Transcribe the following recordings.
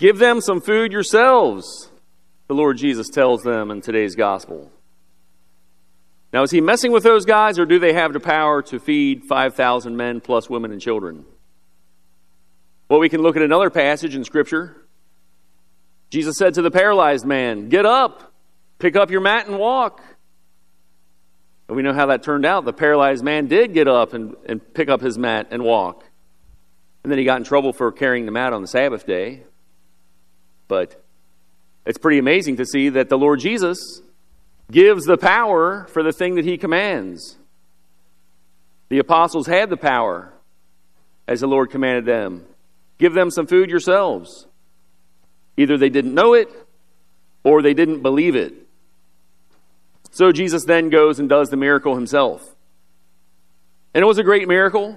Give them some food yourselves, the Lord Jesus tells them in today's gospel. Now, is he messing with those guys, or do they have the power to feed 5,000 men plus women and children? Well, we can look at another passage in Scripture. Jesus said to the paralyzed man, Get up, pick up your mat, and walk. And we know how that turned out. The paralyzed man did get up and, and pick up his mat and walk. And then he got in trouble for carrying the mat on the Sabbath day. But it's pretty amazing to see that the Lord Jesus gives the power for the thing that he commands. The apostles had the power as the Lord commanded them. Give them some food yourselves. Either they didn't know it or they didn't believe it. So Jesus then goes and does the miracle himself. And it was a great miracle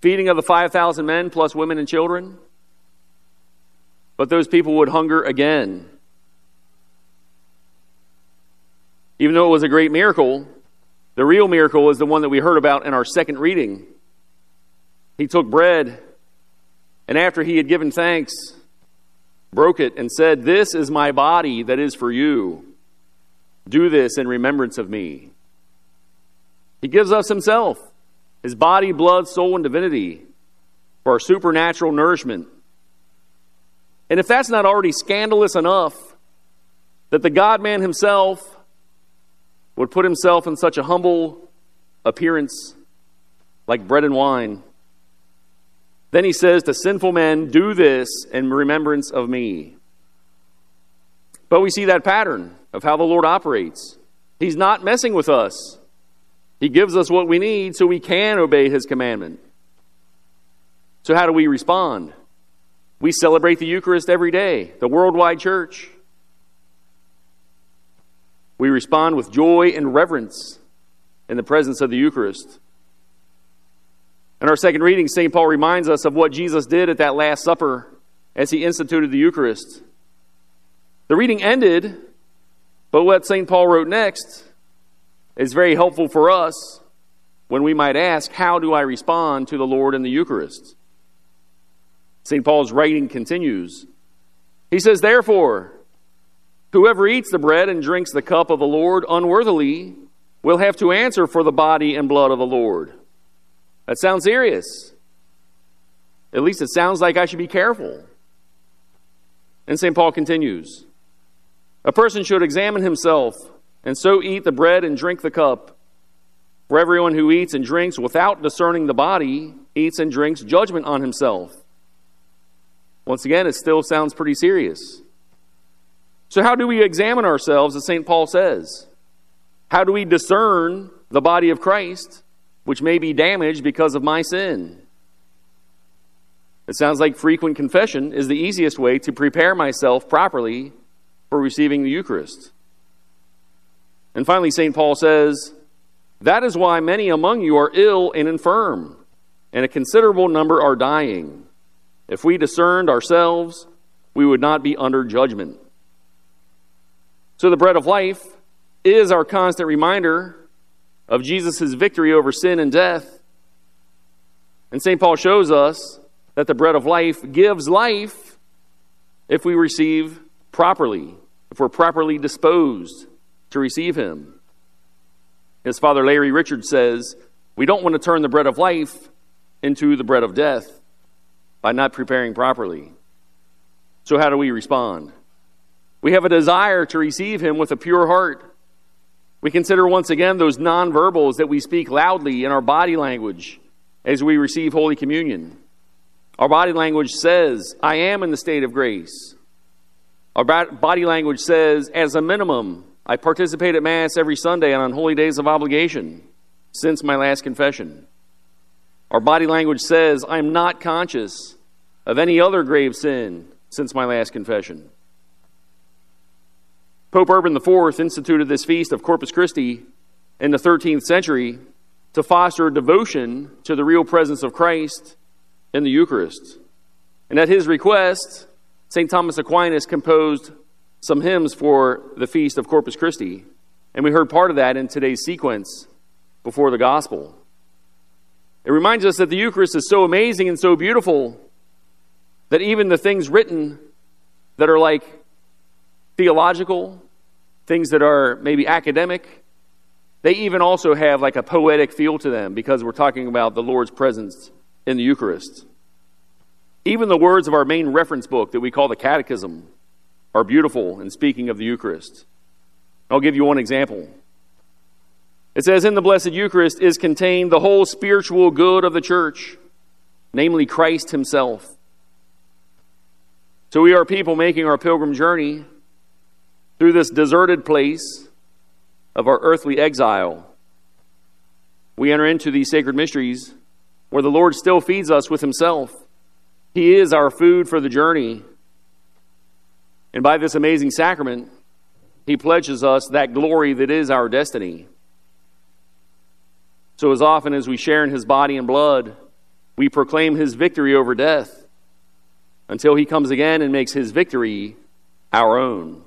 feeding of the 5,000 men plus women and children. But those people would hunger again. Even though it was a great miracle, the real miracle is the one that we heard about in our second reading. He took bread, and after he had given thanks, broke it and said, This is my body that is for you. Do this in remembrance of me. He gives us himself, his body, blood, soul, and divinity for our supernatural nourishment. And if that's not already scandalous enough that the God man himself would put himself in such a humble appearance like bread and wine, then he says to sinful men, Do this in remembrance of me. But we see that pattern of how the Lord operates. He's not messing with us. He gives us what we need so we can obey His commandment. So, how do we respond? We celebrate the Eucharist every day, the worldwide church. We respond with joy and reverence in the presence of the Eucharist. In our second reading, St. Paul reminds us of what Jesus did at that Last Supper as he instituted the Eucharist. The reading ended but what St. Paul wrote next is very helpful for us when we might ask, How do I respond to the Lord in the Eucharist? St. Paul's writing continues. He says, Therefore, whoever eats the bread and drinks the cup of the Lord unworthily will have to answer for the body and blood of the Lord. That sounds serious. At least it sounds like I should be careful. And St. Paul continues a person should examine himself and so eat the bread and drink the cup. For everyone who eats and drinks without discerning the body eats and drinks judgment on himself. Once again, it still sounds pretty serious. So, how do we examine ourselves, as St. Paul says? How do we discern the body of Christ, which may be damaged because of my sin? It sounds like frequent confession is the easiest way to prepare myself properly for receiving the Eucharist. And finally, St. Paul says, That is why many among you are ill and infirm, and a considerable number are dying. If we discerned ourselves, we would not be under judgment. So, the bread of life is our constant reminder of Jesus' victory over sin and death. And St. Paul shows us that the bread of life gives life if we receive properly if we're properly disposed to receive Him. As Father Larry Richards says, we don't want to turn the bread of life into the bread of death by not preparing properly. So, how do we respond? We have a desire to receive Him with a pure heart. We consider once again those nonverbals that we speak loudly in our body language as we receive Holy Communion. Our body language says, I am in the state of grace. Our body language says, as a minimum, I participate at Mass every Sunday and on holy days of obligation since my last confession. Our body language says, I'm not conscious of any other grave sin since my last confession. Pope Urban IV instituted this feast of Corpus Christi in the 13th century to foster devotion to the real presence of Christ in the Eucharist. And at his request, St. Thomas Aquinas composed some hymns for the feast of Corpus Christi, and we heard part of that in today's sequence before the gospel. It reminds us that the Eucharist is so amazing and so beautiful that even the things written that are like theological, things that are maybe academic. They even also have like a poetic feel to them because we're talking about the Lord's presence in the Eucharist. Even the words of our main reference book that we call the Catechism are beautiful in speaking of the Eucharist. I'll give you one example. It says, In the Blessed Eucharist is contained the whole spiritual good of the church, namely Christ Himself. So we are people making our pilgrim journey through this deserted place of our earthly exile. We enter into these sacred mysteries where the Lord still feeds us with Himself. He is our food for the journey. And by this amazing sacrament, He pledges us that glory that is our destiny. So, as often as we share in His body and blood, we proclaim His victory over death until He comes again and makes His victory our own.